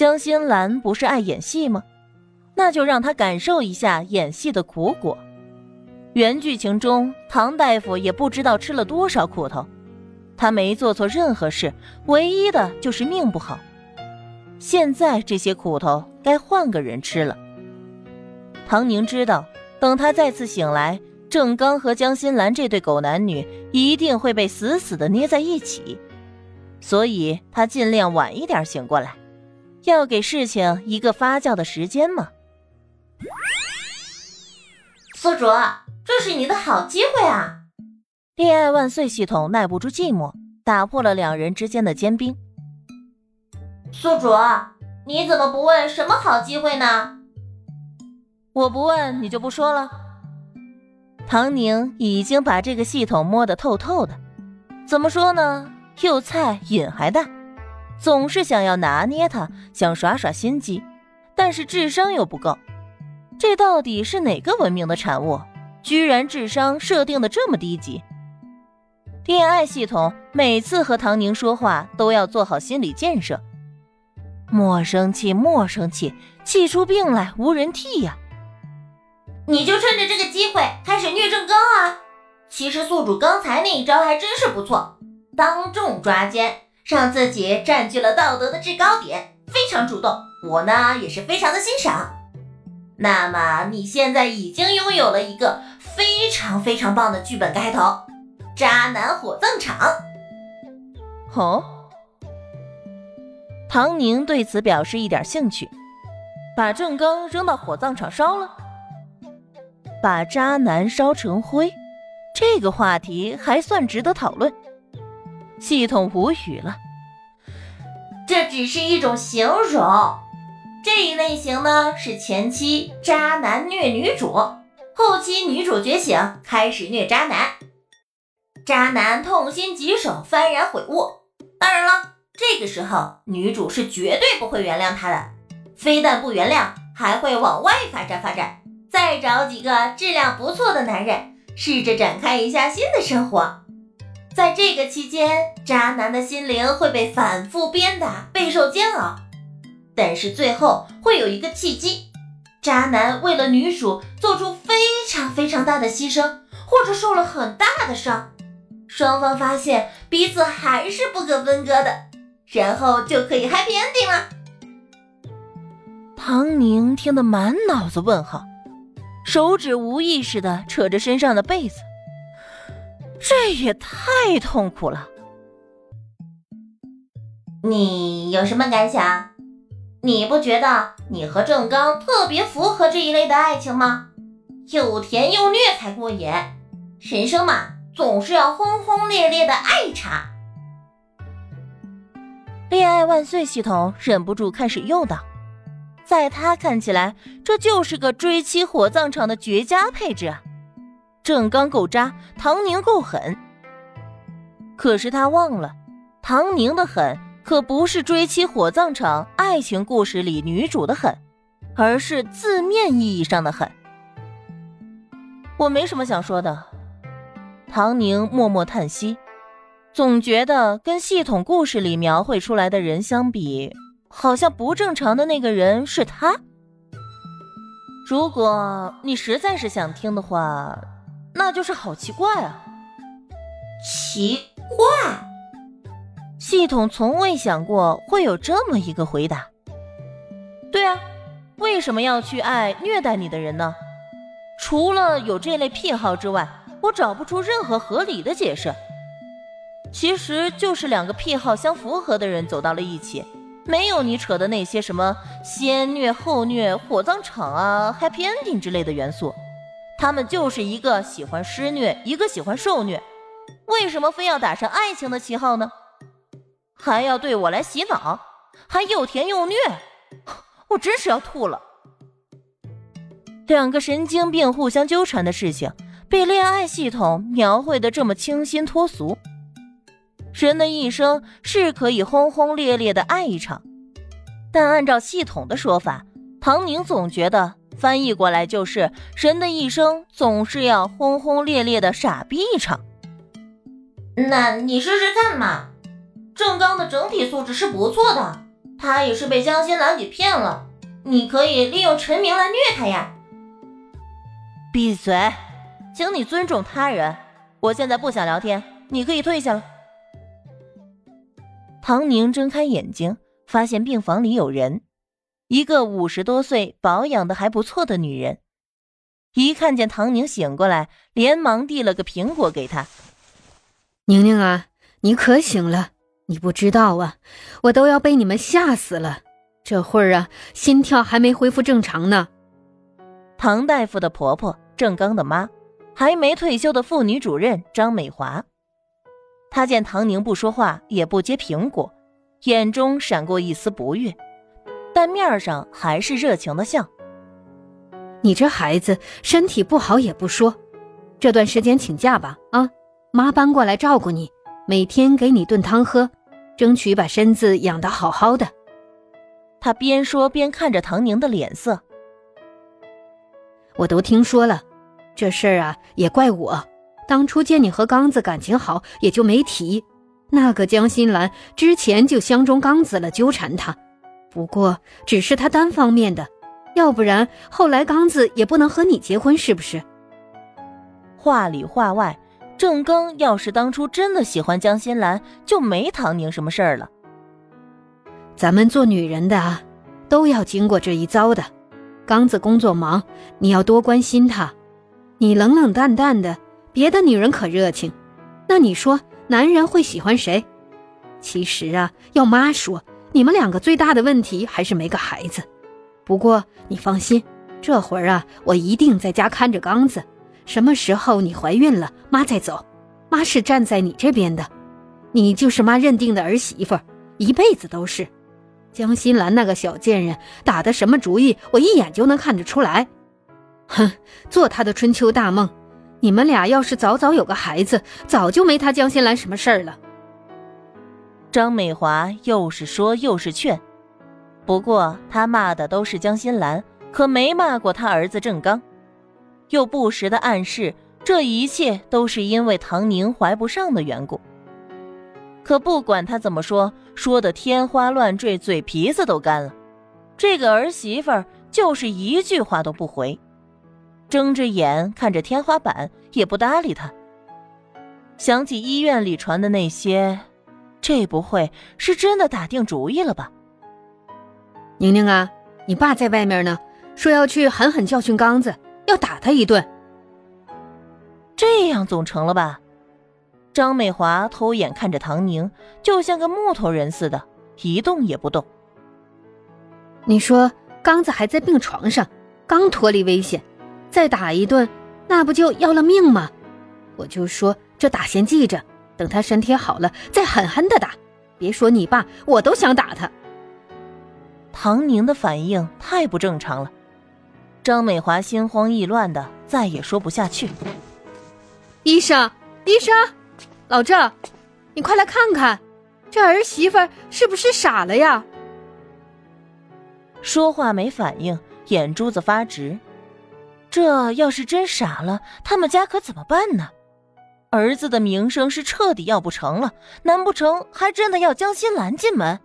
江心兰不是爱演戏吗？那就让她感受一下演戏的苦果。原剧情中，唐大夫也不知道吃了多少苦头，他没做错任何事，唯一的就是命不好。现在这些苦头该换个人吃了。唐宁知道，等他再次醒来，郑刚和江心兰这对狗男女一定会被死死的捏在一起，所以他尽量晚一点醒过来，要给事情一个发酵的时间嘛。宿主。这是你的好机会啊！恋爱万岁系统耐不住寂寞，打破了两人之间的坚冰。宿主，你怎么不问什么好机会呢？我不问你就不说了。唐宁已经把这个系统摸得透透的，怎么说呢？又菜瘾还大，总是想要拿捏他，想耍耍心机，但是智商又不够。这到底是哪个文明的产物？居然智商设定的这么低级！恋爱系统每次和唐宁说话都要做好心理建设，莫生气，莫生气，气出病来无人替呀！你就趁着这个机会开始虐正刚啊！其实宿主刚才那一招还真是不错，当众抓奸，让自己占据了道德的制高点，非常主动，我呢也是非常的欣赏。那么你现在已经拥有了一个非常非常棒的剧本开头，渣男火葬场。哦，唐宁对此表示一点兴趣，把郑刚扔到火葬场烧了，把渣男烧成灰，这个话题还算值得讨论。系统无语了，这只是一种形容。这一类型呢，是前期渣男虐女主，后期女主觉醒开始虐渣男，渣男痛心疾首，幡然悔悟。当然了，这个时候女主是绝对不会原谅他的，非但不原谅，还会往外发展发展，再找几个质量不错的男人，试着展开一下新的生活。在这个期间，渣男的心灵会被反复鞭打，备受煎熬。但是最后会有一个契机，渣男为了女主做出非常非常大的牺牲，或者受了很大的伤，双方发现彼此还是不可分割的，然后就可以 happy ending 了。唐宁听得满脑子问号，手指无意识的扯着身上的被子，这也太痛苦了。你有什么感想？你不觉得你和郑刚特别符合这一类的爱情吗？又甜又虐才过瘾，人生嘛，总是要轰轰烈烈的爱场。恋爱万岁系统忍不住开始诱导，在他看起来，这就是个追妻火葬场的绝佳配置啊！郑刚够渣，唐宁够狠，可是他忘了，唐宁的狠。可不是追妻火葬场爱情故事里女主的狠，而是字面意义上的狠。我没什么想说的。唐宁默默叹息，总觉得跟系统故事里描绘出来的人相比，好像不正常的那个人是他。如果你实在是想听的话，那就是好奇怪啊，奇怪。系统从未想过会有这么一个回答。对啊，为什么要去爱虐待你的人呢？除了有这类癖好之外，我找不出任何合理的解释。其实就是两个癖好相符合的人走到了一起，没有你扯的那些什么先虐后虐、火葬场啊、happy ending 之类的元素。他们就是一个喜欢施虐，一个喜欢受虐。为什么非要打上爱情的旗号呢？还要对我来洗脑，还又甜又虐，我真是要吐了。两个神经病互相纠缠的事情，被恋爱系统描绘的这么清新脱俗。人的一生是可以轰轰烈烈的爱一场，但按照系统的说法，唐宁总觉得翻译过来就是人的一生总是要轰轰烈烈的傻逼一场。那你试试看嘛。郑刚的整体素质是不错的，他也是被江心兰给骗了。你可以利用陈明来虐他呀。闭嘴，请你尊重他人。我现在不想聊天，你可以退下了。唐宁睁开眼睛，发现病房里有人，一个五十多岁、保养的还不错的女人。一看见唐宁醒过来，连忙递了个苹果给她。宁宁啊，你可醒了？你不知道啊，我都要被你们吓死了。这会儿啊，心跳还没恢复正常呢。唐大夫的婆婆郑刚的妈，还没退休的妇女主任张美华。她见唐宁不说话，也不接苹果，眼中闪过一丝不悦，但面上还是热情的笑。你这孩子身体不好也不说，这段时间请假吧。啊，妈搬过来照顾你，每天给你炖汤喝。争取把身子养得好好的。他边说边看着唐宁的脸色。我都听说了，这事儿啊也怪我，当初见你和刚子感情好，也就没提。那个江心兰之前就相中刚子了，纠缠他。不过只是他单方面的，要不然后来刚子也不能和你结婚，是不是？话里话外。郑刚要是当初真的喜欢江心兰，就没唐宁什么事儿了。咱们做女人的啊，都要经过这一遭的。刚子工作忙，你要多关心他。你冷冷淡淡的，别的女人可热情。那你说，男人会喜欢谁？其实啊，要妈说，你们两个最大的问题还是没个孩子。不过你放心，这会儿啊，我一定在家看着刚子。什么时候你怀孕了，妈再走。妈是站在你这边的，你就是妈认定的儿媳妇，一辈子都是。江心兰那个小贱人打的什么主意，我一眼就能看得出来。哼，做他的春秋大梦。你们俩要是早早有个孩子，早就没他江心兰什么事儿了。张美华又是说又是劝，不过他骂的都是江心兰，可没骂过他儿子郑刚。又不时的暗示，这一切都是因为唐宁怀不上的缘故。可不管他怎么说，说的天花乱坠，嘴皮子都干了，这个儿媳妇儿就是一句话都不回，睁着眼看着天花板，也不搭理他。想起医院里传的那些，这不会是真的打定主意了吧？宁宁啊，你爸在外面呢，说要去狠狠教训刚子。要打他一顿，这样总成了吧？张美华偷眼看着唐宁，就像个木头人似的，一动也不动。你说刚子还在病床上，刚脱离危险，再打一顿，那不就要了命吗？我就说这打先记着，等他身体好了再狠狠的打。别说你爸，我都想打他。唐宁的反应太不正常了。张美华心慌意乱的，再也说不下去。医生，医生，老郑，你快来看看，这儿媳妇是不是傻了呀？说话没反应，眼珠子发直。这要是真傻了，他们家可怎么办呢？儿子的名声是彻底要不成了，难不成还真的要江心兰进门？